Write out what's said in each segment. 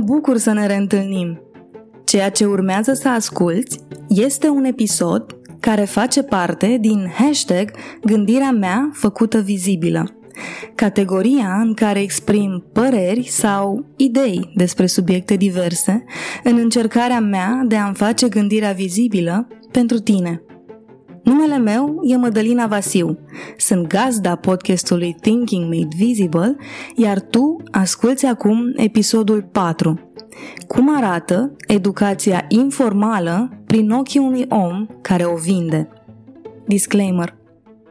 bucur să ne reîntâlnim. Ceea ce urmează să asculți este un episod care face parte din hashtag Gândirea mea făcută vizibilă, categoria în care exprim păreri sau idei despre subiecte diverse în încercarea mea de a-mi face gândirea vizibilă pentru tine. Numele meu e Mădălina Vasiu. Sunt gazda podcastului Thinking Made Visible, iar tu asculți acum episodul 4. Cum arată educația informală prin ochii unui om care o vinde? Disclaimer.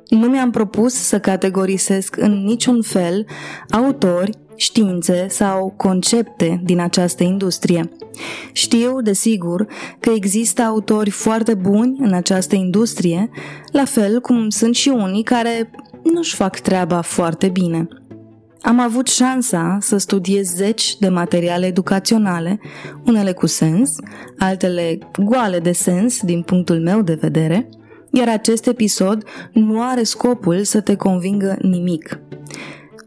Nu mi-am propus să categorisesc în niciun fel autori, științe sau concepte din această industrie. Știu, desigur, că există autori foarte buni în această industrie, la fel cum sunt și unii care nu-și fac treaba foarte bine. Am avut șansa să studiez zeci de materiale educaționale, unele cu sens, altele goale de sens din punctul meu de vedere, iar acest episod nu are scopul să te convingă nimic.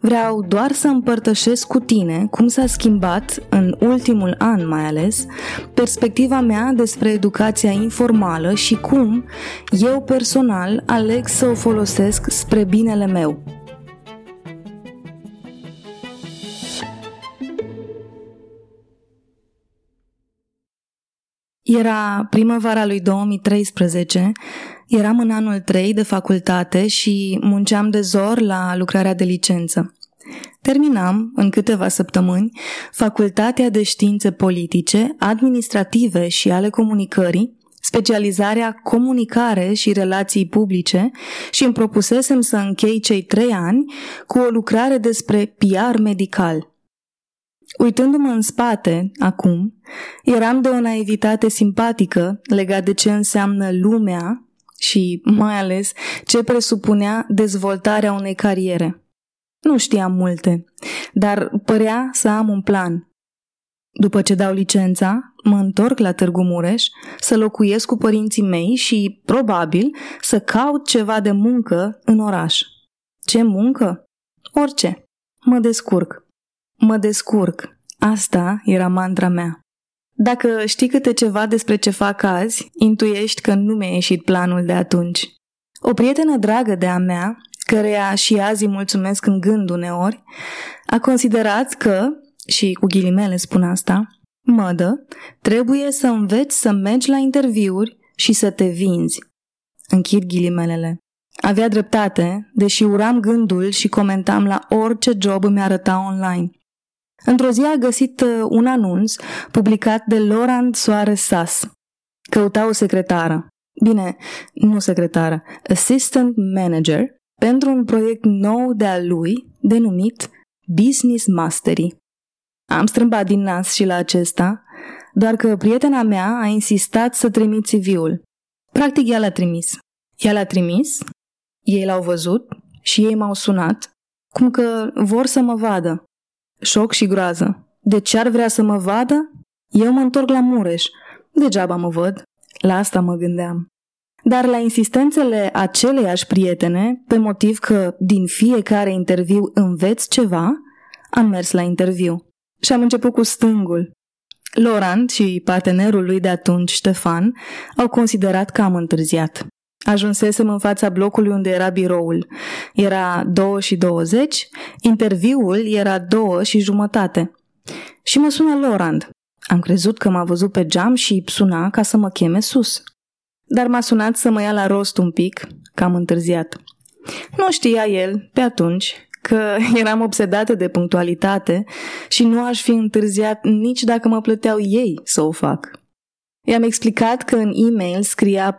Vreau doar să împărtășesc cu tine cum s-a schimbat, în ultimul an mai ales, perspectiva mea despre educația informală și cum eu personal aleg să o folosesc spre binele meu. Era primăvara lui 2013, eram în anul 3 de facultate și munceam de zor la lucrarea de licență. Terminam, în câteva săptămâni, facultatea de științe politice, administrative și ale comunicării, specializarea comunicare și relații publice și îmi propusesem să închei cei trei ani cu o lucrare despre PR medical – Uitându-mă în spate, acum, eram de o naivitate simpatică legat de ce înseamnă lumea și, mai ales, ce presupunea dezvoltarea unei cariere. Nu știam multe, dar părea să am un plan. După ce dau licența, mă întorc la Târgu Mureș să locuiesc cu părinții mei și, probabil, să caut ceva de muncă în oraș. Ce muncă? Orice. Mă descurc. Mă descurc. Asta era mantra mea. Dacă știi câte ceva despre ce fac azi, intuiești că nu mi-a ieșit planul de atunci. O prietenă dragă de a mea, căreia și azi îi mulțumesc în gând uneori, a considerat că, și cu ghilimele spun asta, mădă, trebuie să înveți să mergi la interviuri și să te vinzi. Închid ghilimelele. Avea dreptate, deși uram gândul și comentam la orice job îmi arăta online. Într-o zi a găsit uh, un anunț publicat de Laurent Soares Sas. Căuta o secretară. Bine, nu secretară, assistant manager pentru un proiect nou de al lui denumit Business Mastery. Am strâmbat din nas și la acesta, doar că prietena mea a insistat să trimit CV-ul. Practic ea l-a trimis. Ea l-a trimis, ei l-au văzut și ei m-au sunat, cum că vor să mă vadă. Șoc și groază. De ce ar vrea să mă vadă? Eu mă întorc la Mureș. Degeaba mă văd. La asta mă gândeam. Dar la insistențele aceleiași prietene, pe motiv că din fiecare interviu înveți ceva, am mers la interviu. Și am început cu stângul. Laurent și partenerul lui de atunci, Ștefan, au considerat că am întârziat. Ajunsesem în fața blocului unde era biroul. Era 2 și 20, interviul era 2 și jumătate. Și mă sună Lorand. Am crezut că m-a văzut pe geam și suna ca să mă cheme sus. Dar m-a sunat să mă ia la rost un pic, că am întârziat. Nu știa el, pe atunci, că eram obsedată de punctualitate și nu aș fi întârziat nici dacă mă plăteau ei să o fac. I-am explicat că în e-mail scria 14.30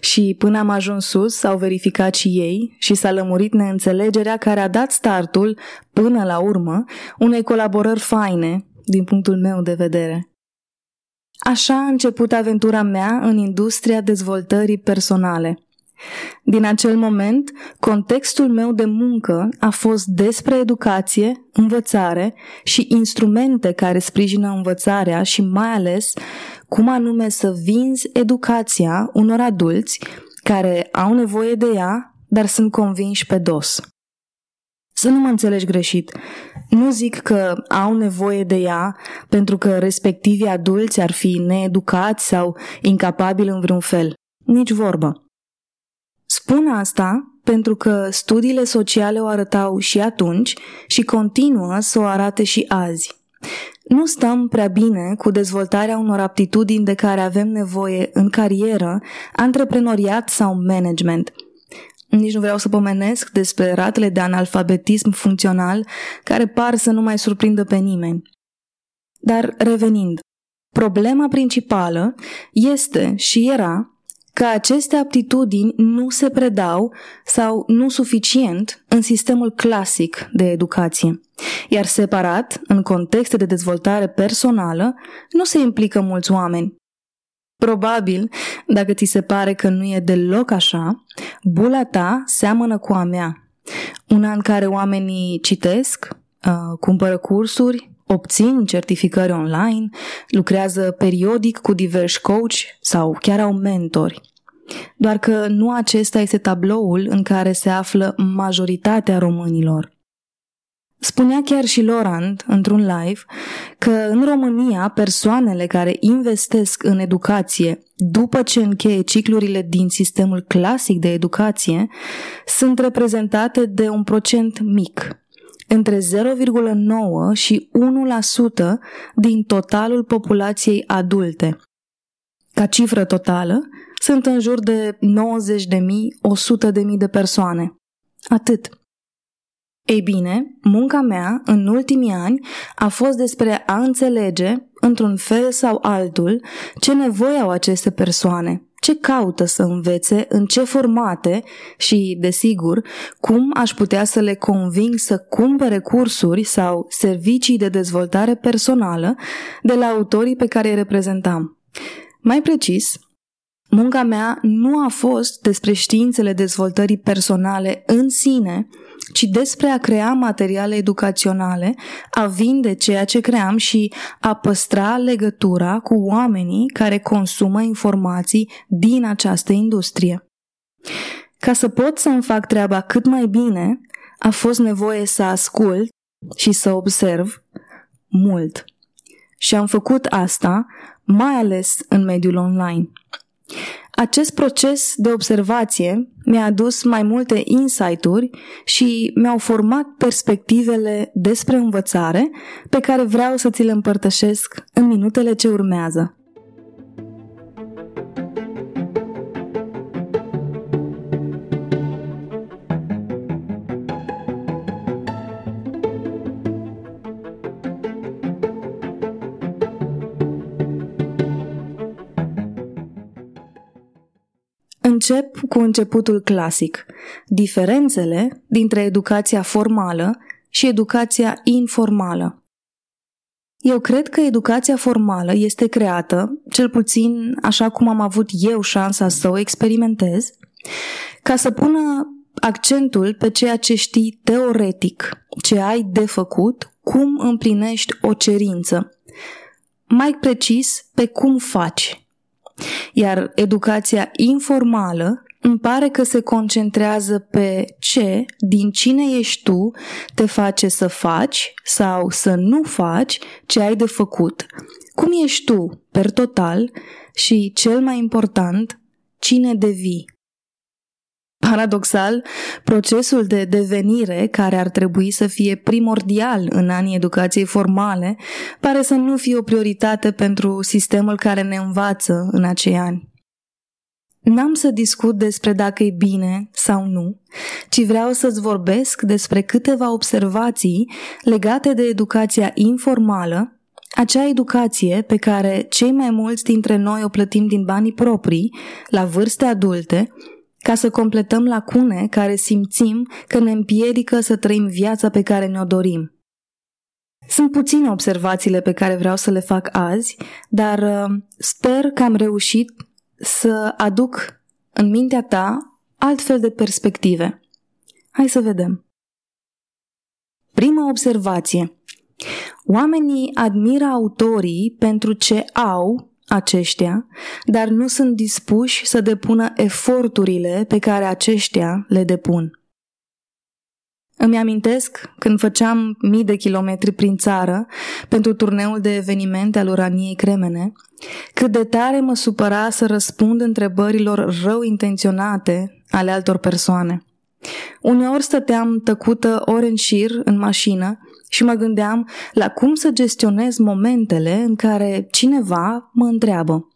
și până am ajuns sus s-au verificat și ei și s-a lămurit neînțelegerea care a dat startul, până la urmă, unei colaborări faine, din punctul meu de vedere. Așa a început aventura mea în industria dezvoltării personale – din acel moment, contextul meu de muncă a fost despre educație, învățare și instrumente care sprijină învățarea și mai ales cum anume să vinzi educația unor adulți care au nevoie de ea, dar sunt convinși pe dos. Să nu mă înțelegi greșit. Nu zic că au nevoie de ea pentru că respectivii adulți ar fi needucați sau incapabili în vreun fel. Nici vorbă. Spun asta pentru că studiile sociale o arătau și atunci și continuă să o arate și azi. Nu stăm prea bine cu dezvoltarea unor aptitudini de care avem nevoie în carieră, antreprenoriat sau management. Nici nu vreau să pomenesc despre ratele de analfabetism funcțional care par să nu mai surprindă pe nimeni. Dar revenind, problema principală este și era că aceste aptitudini nu se predau sau nu suficient în sistemul clasic de educație. Iar separat, în contexte de dezvoltare personală, nu se implică mulți oameni. Probabil, dacă ți se pare că nu e deloc așa, bula ta seamănă cu a mea. Una în care oamenii citesc, uh, cumpără cursuri, obțin certificări online, lucrează periodic cu diversi coach sau chiar au mentori. Doar că nu acesta este tabloul în care se află majoritatea românilor. Spunea chiar și Lorand, într-un live, că în România persoanele care investesc în educație după ce încheie ciclurile din sistemul clasic de educație sunt reprezentate de un procent mic, între 0,9 și 1% din totalul populației adulte. Ca cifră totală, sunt în jur de 90.000, 100.000 de persoane. Atât. Ei bine, munca mea în ultimii ani a fost despre a înțelege, într-un fel sau altul, ce nevoie au aceste persoane, ce caută să învețe, în ce formate și, desigur, cum aș putea să le conving să cumpere cursuri sau servicii de dezvoltare personală de la autorii pe care îi reprezentam. Mai precis, munca mea nu a fost despre științele dezvoltării personale în sine, ci despre a crea materiale educaționale, a vinde ceea ce cream și a păstra legătura cu oamenii care consumă informații din această industrie. Ca să pot să-mi fac treaba cât mai bine, a fost nevoie să ascult și să observ mult. Și am făcut asta mai ales în mediul online. Acest proces de observație mi-a adus mai multe insight-uri și mi-au format perspectivele despre învățare pe care vreau să ți le împărtășesc în minutele ce urmează. Cu începutul clasic, diferențele dintre educația formală și educația informală. Eu cred că educația formală este creată, cel puțin așa cum am avut eu șansa să o experimentez, ca să pună accentul pe ceea ce știi teoretic, ce ai de făcut, cum împlinești o cerință. Mai precis, pe cum faci, iar educația informală îmi pare că se concentrează pe ce, din cine ești tu, te face să faci sau să nu faci ce ai de făcut. Cum ești tu, per total, și, cel mai important, cine devii. Paradoxal, procesul de devenire, care ar trebui să fie primordial în anii educației formale, pare să nu fie o prioritate pentru sistemul care ne învață în acei ani. N-am să discut despre dacă e bine sau nu, ci vreau să-ți vorbesc despre câteva observații legate de educația informală, acea educație pe care cei mai mulți dintre noi o plătim din banii proprii, la vârste adulte, ca să completăm lacune care simțim că ne împiedică să trăim viața pe care ne-o dorim. Sunt puține observațiile pe care vreau să le fac azi, dar uh, sper că am reușit să aduc în mintea ta altfel de perspective. Hai să vedem. Prima observație. Oamenii admiră autorii pentru ce au aceștia, dar nu sunt dispuși să depună eforturile pe care aceștia le depun. Îmi amintesc când făceam mii de kilometri prin țară pentru turneul de evenimente al Uraniei Cremene, cât de tare mă supăra să răspund întrebărilor rău intenționate ale altor persoane. Uneori stăteam tăcută ori în șir în mașină și mă gândeam la cum să gestionez momentele în care cineva mă întreabă.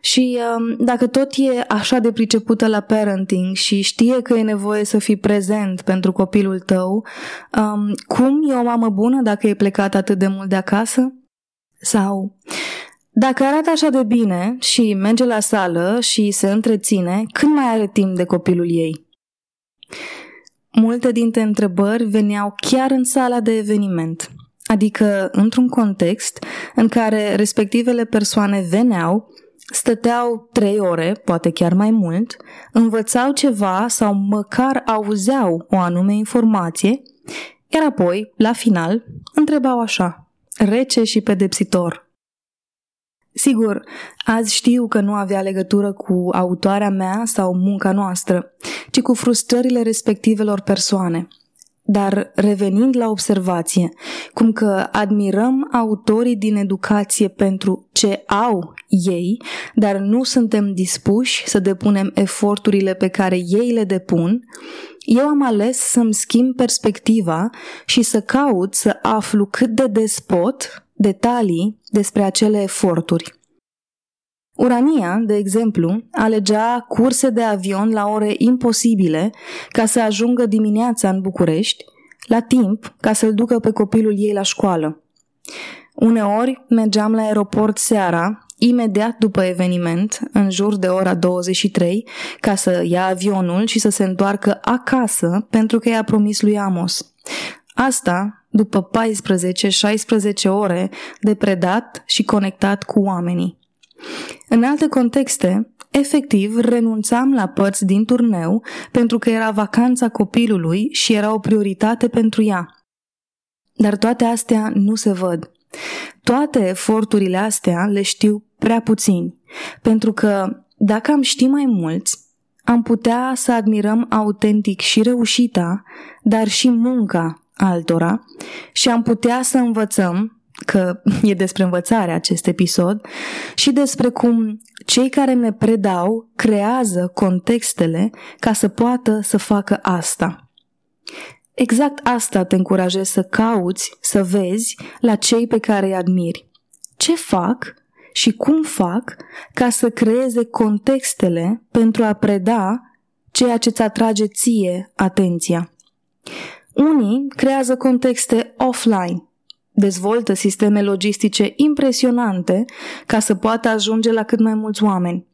Și um, dacă tot e așa de pricepută la parenting și știe că e nevoie să fii prezent pentru copilul tău, um, cum e o mamă bună dacă e plecat atât de mult de acasă? Sau dacă arată așa de bine și merge la sală și se întreține, când mai are timp de copilul ei? Multe dintre întrebări veneau chiar în sala de eveniment, adică într-un context în care respectivele persoane veneau, stăteau trei ore, poate chiar mai mult, învățau ceva sau măcar auzeau o anume informație, iar apoi, la final, întrebau așa, rece și pedepsitor, Sigur, azi știu că nu avea legătură cu autoarea mea sau munca noastră, ci cu frustrările respectivelor persoane. Dar revenind la observație, cum că admirăm autorii din educație pentru ce au ei, dar nu suntem dispuși să depunem eforturile pe care ei le depun, eu am ales să-mi schimb perspectiva și să caut să aflu cât de despot detalii despre acele eforturi. Urania, de exemplu, alegea curse de avion la ore imposibile ca să ajungă dimineața în București, la timp ca să-l ducă pe copilul ei la școală. Uneori mergeam la aeroport seara, imediat după eveniment, în jur de ora 23, ca să ia avionul și să se întoarcă acasă pentru că i-a promis lui Amos. Asta după 14-16 ore de predat și conectat cu oamenii. În alte contexte, efectiv renunțam la părți din turneu pentru că era vacanța copilului și era o prioritate pentru ea. Dar toate astea nu se văd. Toate eforturile astea le știu prea puțini, pentru că dacă am ști mai mulți, am putea să admirăm autentic și reușita, dar și munca altora și am putea să învățăm că e despre învățare acest episod, și despre cum cei care ne predau creează contextele ca să poată să facă asta. Exact asta te încurajez să cauți, să vezi la cei pe care îi admiri. Ce fac și cum fac ca să creeze contextele pentru a preda ceea ce îți atrage ție atenția. Unii creează contexte offline, dezvoltă sisteme logistice impresionante ca să poată ajunge la cât mai mulți oameni.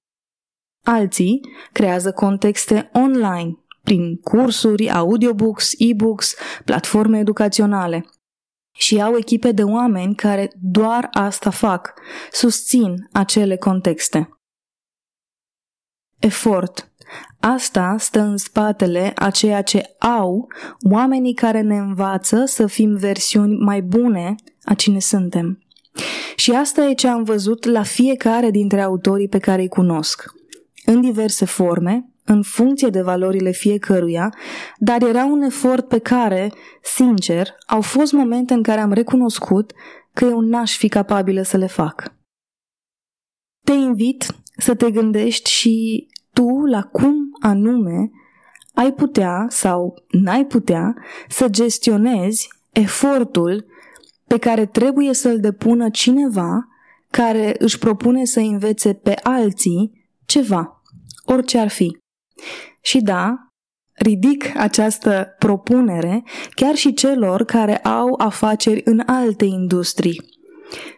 Alții creează contexte online, prin cursuri, audiobooks, e-books, platforme educaționale. Și au echipe de oameni care doar asta fac, susțin acele contexte. Efort, Asta stă în spatele a ceea ce au oamenii care ne învață să fim versiuni mai bune a cine suntem. Și asta e ce am văzut la fiecare dintre autorii pe care îi cunosc. În diverse forme, în funcție de valorile fiecăruia, dar era un efort pe care, sincer, au fost momente în care am recunoscut că eu n-aș fi capabilă să le fac. Te invit să te gândești și tu la cum anume ai putea sau n-ai putea să gestionezi efortul pe care trebuie să-l depună cineva care își propune să învețe pe alții ceva, orice ar fi. Și da, ridic această propunere chiar și celor care au afaceri în alte industrii.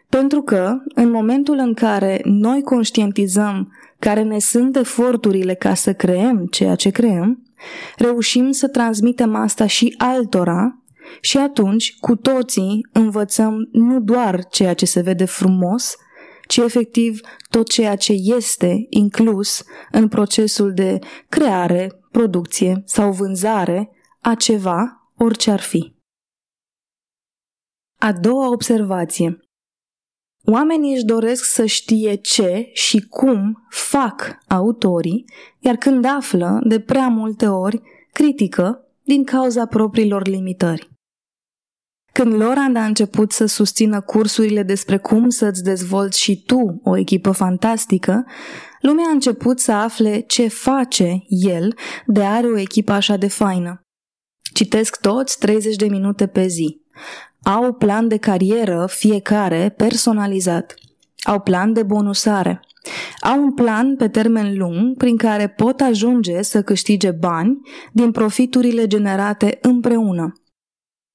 Pentru că, în momentul în care noi conștientizăm care ne sunt eforturile ca să creăm ceea ce creăm, reușim să transmitem asta și altora și atunci cu toții învățăm nu doar ceea ce se vede frumos, ci efectiv tot ceea ce este inclus în procesul de creare, producție sau vânzare a ceva, orice ar fi. A doua observație. Oamenii își doresc să știe ce și cum fac autorii, iar când află, de prea multe ori, critică, din cauza propriilor limitări. Când Lorand a început să susțină cursurile despre cum să-ți dezvolți și tu o echipă fantastică, lumea a început să afle ce face el de are o echipă așa de faină. Citesc toți 30 de minute pe zi. Au plan de carieră fiecare personalizat. Au plan de bonusare. Au un plan pe termen lung prin care pot ajunge să câștige bani din profiturile generate împreună.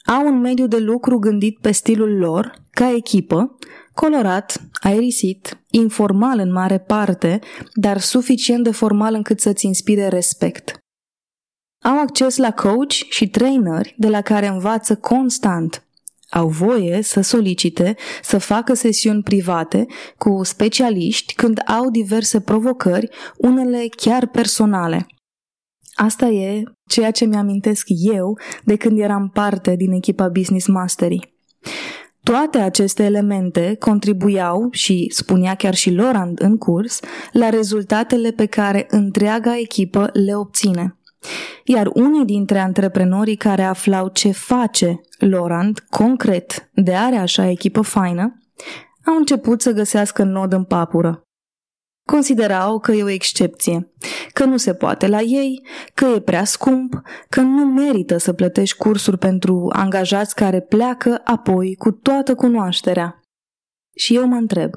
Au un mediu de lucru gândit pe stilul lor, ca echipă, colorat, aerisit, informal în mare parte, dar suficient de formal încât să-ți inspire respect. Au acces la coach și traineri de la care învață constant. Au voie să solicite să facă sesiuni private cu specialiști când au diverse provocări, unele chiar personale. Asta e ceea ce mi-amintesc eu de când eram parte din echipa Business Mastery. Toate aceste elemente contribuiau, și spunea chiar și Lorand în curs, la rezultatele pe care întreaga echipă le obține. Iar unii dintre antreprenorii care aflau ce face Lorand concret de are așa echipă faină, au început să găsească nod în papură. Considerau că e o excepție, că nu se poate la ei, că e prea scump, că nu merită să plătești cursuri pentru angajați care pleacă apoi cu toată cunoașterea. Și eu mă întreb,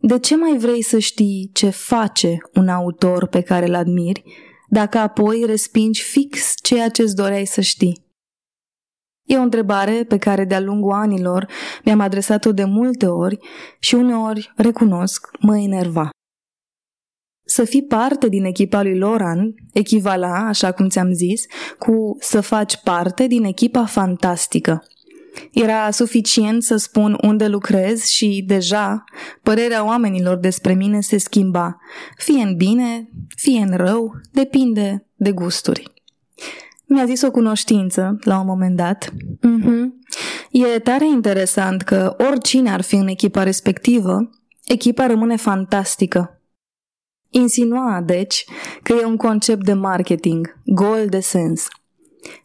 de ce mai vrei să știi ce face un autor pe care îl admiri, dacă apoi respingi fix ceea ce îți doreai să știi? E o întrebare pe care de-a lungul anilor mi-am adresat-o de multe ori și uneori, recunosc, mă enerva. Să fii parte din echipa lui Loran echivala, așa cum ți-am zis, cu să faci parte din echipa fantastică. Era suficient să spun unde lucrez și deja părerea oamenilor despre mine se schimba, fie în bine, fie în rău, depinde de gusturi. Mi-a zis o cunoștință la un moment dat. Mm-hmm. E tare interesant că oricine ar fi în echipa respectivă, echipa rămâne fantastică Insinua, deci, că e un concept de marketing, gol de sens.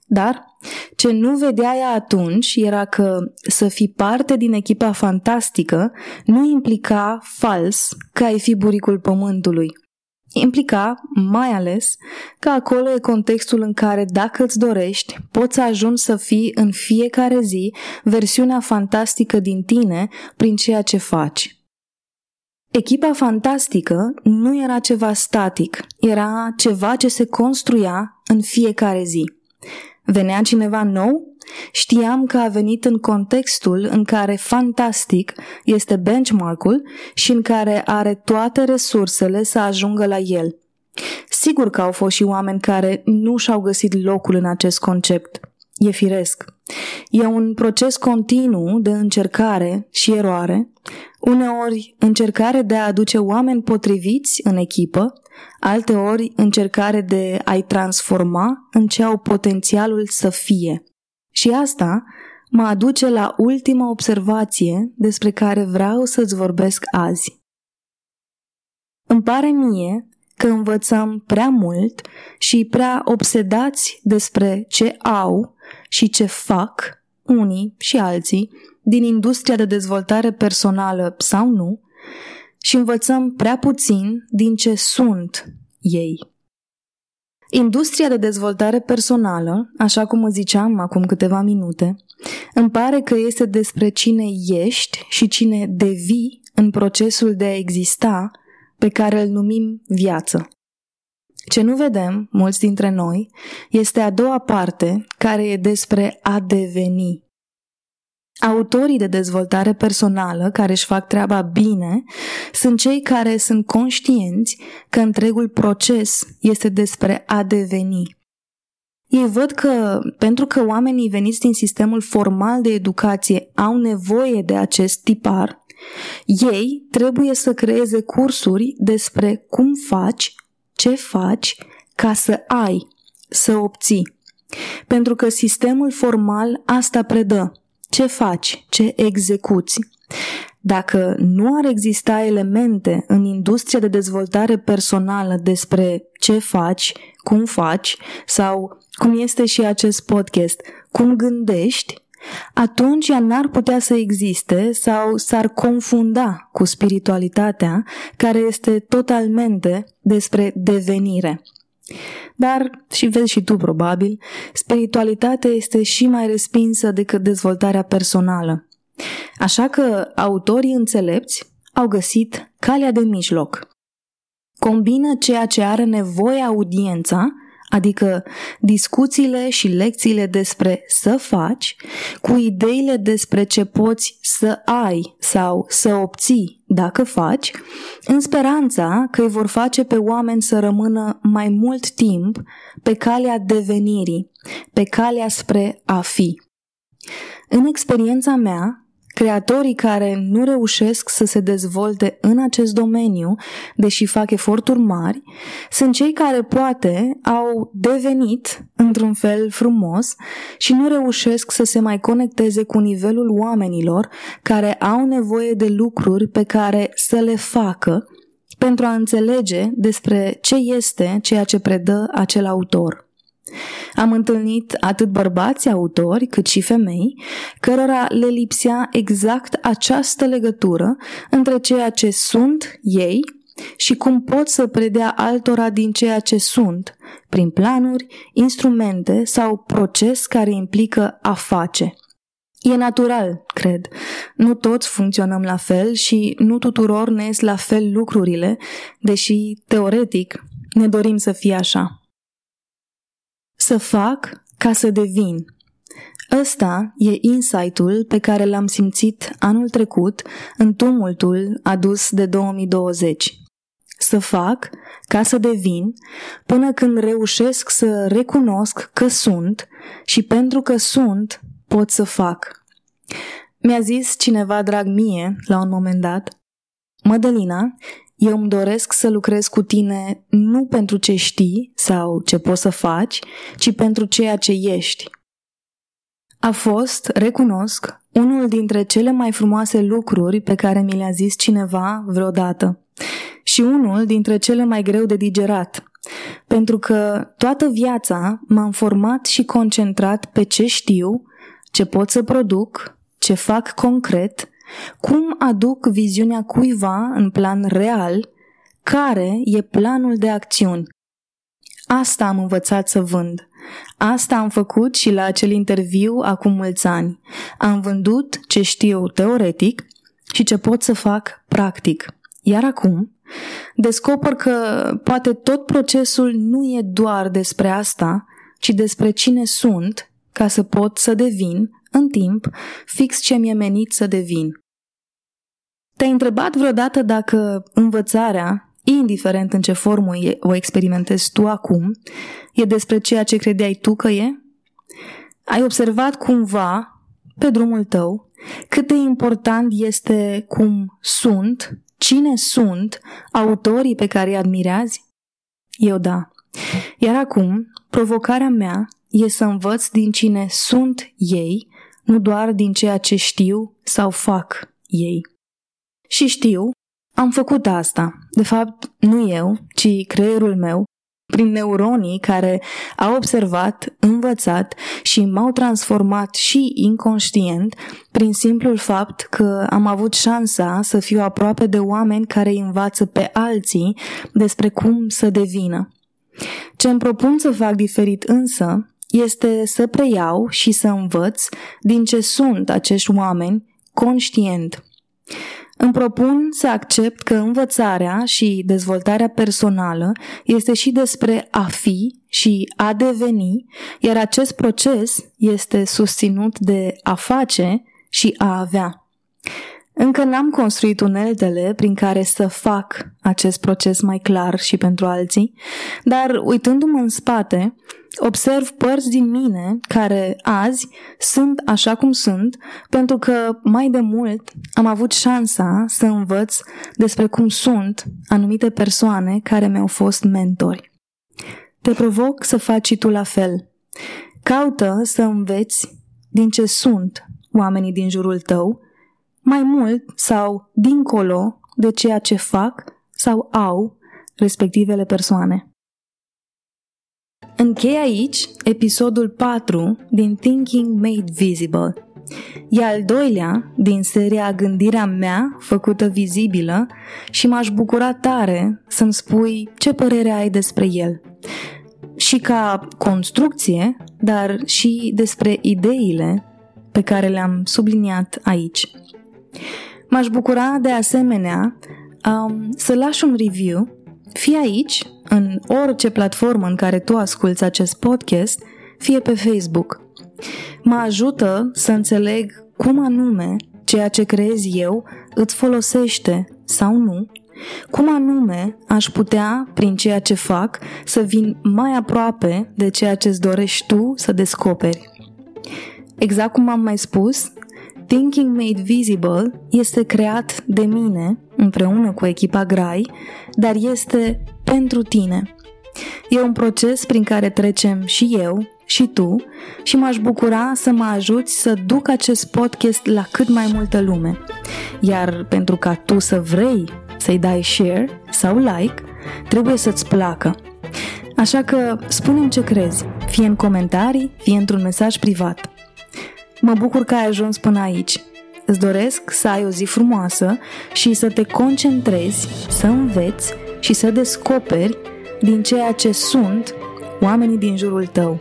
Dar ce nu vedea ea atunci era că să fii parte din echipa fantastică nu implica fals că ai fi buricul pământului. Implica, mai ales, că acolo e contextul în care, dacă îți dorești, poți ajungi să fii în fiecare zi versiunea fantastică din tine prin ceea ce faci. Echipa fantastică nu era ceva static, era ceva ce se construia în fiecare zi. Venea cineva nou? Știam că a venit în contextul în care fantastic este benchmark-ul și în care are toate resursele să ajungă la el. Sigur că au fost și oameni care nu și-au găsit locul în acest concept. E firesc. E un proces continuu de încercare și eroare, uneori încercare de a aduce oameni potriviți în echipă, alteori încercare de a-i transforma în ce au potențialul să fie. Și asta mă aduce la ultima observație despre care vreau să-ți vorbesc azi. Îmi pare mie că învățăm prea mult și prea obsedați despre ce au și ce fac unii și alții din industria de dezvoltare personală sau nu și învățăm prea puțin din ce sunt ei. Industria de dezvoltare personală, așa cum îți ziceam acum câteva minute, îmi pare că este despre cine ești și cine devii în procesul de a exista pe care îl numim viață. Ce nu vedem, mulți dintre noi, este a doua parte care e despre a deveni. Autorii de dezvoltare personală care își fac treaba bine sunt cei care sunt conștienți că întregul proces este despre a deveni. Ei văd că, pentru că oamenii veniți din sistemul formal de educație au nevoie de acest tipar, ei trebuie să creeze cursuri despre cum faci ce faci ca să ai, să obții. Pentru că sistemul formal asta predă. Ce faci, ce execuți. dacă nu ar exista elemente în industria de dezvoltare personală despre ce faci, cum faci sau cum este și acest podcast, cum gândești, atunci ea n-ar putea să existe sau s-ar confunda cu spiritualitatea care este totalmente despre devenire. Dar, și vezi și tu probabil, spiritualitatea este și mai respinsă decât dezvoltarea personală. Așa că autorii înțelepți au găsit calea de mijloc. Combină ceea ce are nevoie audiența adică discuțiile și lecțiile despre să faci, cu ideile despre ce poți să ai sau să obții dacă faci, în speranța că îi vor face pe oameni să rămână mai mult timp pe calea devenirii, pe calea spre a fi. În experiența mea, Creatorii care nu reușesc să se dezvolte în acest domeniu, deși fac eforturi mari, sunt cei care poate au devenit într-un fel frumos și nu reușesc să se mai conecteze cu nivelul oamenilor care au nevoie de lucruri pe care să le facă pentru a înțelege despre ce este ceea ce predă acel autor. Am întâlnit atât bărbați autori cât și femei, cărora le lipsea exact această legătură între ceea ce sunt ei și cum pot să predea altora din ceea ce sunt, prin planuri, instrumente sau proces care implică a face. E natural, cred. Nu toți funcționăm la fel și nu tuturor ne ies la fel lucrurile, deși, teoretic, ne dorim să fie așa. Să fac ca să devin. Ăsta e insight-ul pe care l-am simțit anul trecut în tumultul adus de 2020. Să fac ca să devin până când reușesc să recunosc că sunt și pentru că sunt pot să fac. Mi-a zis cineva drag mie la un moment dat, Mădălina, eu îmi doresc să lucrez cu tine nu pentru ce știi sau ce poți să faci, ci pentru ceea ce ești. A fost, recunosc, unul dintre cele mai frumoase lucruri pe care mi le-a zis cineva vreodată și unul dintre cele mai greu de digerat, pentru că toată viața m-am format și concentrat pe ce știu, ce pot să produc, ce fac concret cum aduc viziunea cuiva în plan real? Care e planul de acțiuni? Asta am învățat să vând. Asta am făcut și la acel interviu acum mulți ani. Am vândut ce știu teoretic și ce pot să fac practic. Iar acum, descoper că poate tot procesul nu e doar despre asta, ci despre cine sunt ca să pot să devin, în timp, fix ce mi-e menit să devin. Te-ai întrebat vreodată dacă învățarea, indiferent în ce formă o experimentezi tu acum, e despre ceea ce credeai tu că e? Ai observat cumva, pe drumul tău, cât de important este cum sunt, cine sunt autorii pe care îi admirează? Eu da. Iar acum, provocarea mea e să învăț din cine sunt ei, nu doar din ceea ce știu sau fac ei. Și știu, am făcut asta. De fapt, nu eu, ci creierul meu, prin neuronii care au observat, învățat și m-au transformat și inconștient prin simplul fapt că am avut șansa să fiu aproape de oameni care îi învață pe alții despre cum să devină. Ce îmi propun să fac diferit însă este să preiau și să învăț din ce sunt acești oameni conștient. Îmi propun să accept că învățarea și dezvoltarea personală este și despre a fi și a deveni, iar acest proces este susținut de a face și a avea. Încă n-am construit uneltele prin care să fac acest proces mai clar și pentru alții, dar uitându-mă în spate, observ părți din mine care azi sunt așa cum sunt, pentru că mai de mult am avut șansa să învăț despre cum sunt anumite persoane care mi-au fost mentori. Te provoc să faci și tu la fel. Caută să înveți din ce sunt oamenii din jurul tău mai mult sau dincolo de ceea ce fac sau au respectivele persoane. Închei aici episodul 4 din Thinking Made Visible. E al doilea din seria Gândirea mea făcută vizibilă și m-aș bucura tare să-mi spui ce părere ai despre el. Și ca construcție, dar și despre ideile pe care le-am subliniat aici. M-aș bucura de asemenea um, să lași un review, fie aici, în orice platformă în care tu asculți acest podcast, fie pe Facebook. Mă ajută să înțeleg cum anume ceea ce creez eu îți folosește sau nu, cum anume aș putea, prin ceea ce fac, să vin mai aproape de ceea ce îți dorești tu să descoperi. Exact cum am mai spus, Thinking Made Visible este creat de mine împreună cu echipa Grai, dar este pentru tine. E un proces prin care trecem și eu și tu și m-aș bucura să mă ajuți să duc acest podcast la cât mai multă lume. Iar pentru ca tu să vrei să-i dai share sau like, trebuie să-ți placă. Așa că spune ce crezi, fie în comentarii, fie într-un mesaj privat. Mă bucur că ai ajuns până aici. Îți doresc să ai o zi frumoasă și să te concentrezi, să înveți și să descoperi din ceea ce sunt oamenii din jurul tău.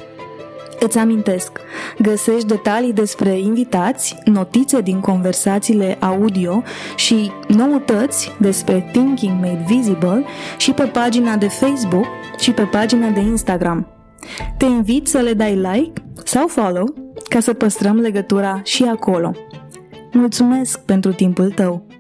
Îți amintesc, găsești detalii despre invitați, notițe din conversațiile audio și noutăți despre Thinking Made Visible și pe pagina de Facebook și pe pagina de Instagram. Te invit să le dai like sau follow ca să păstrăm legătura și acolo. Mulțumesc pentru timpul tău!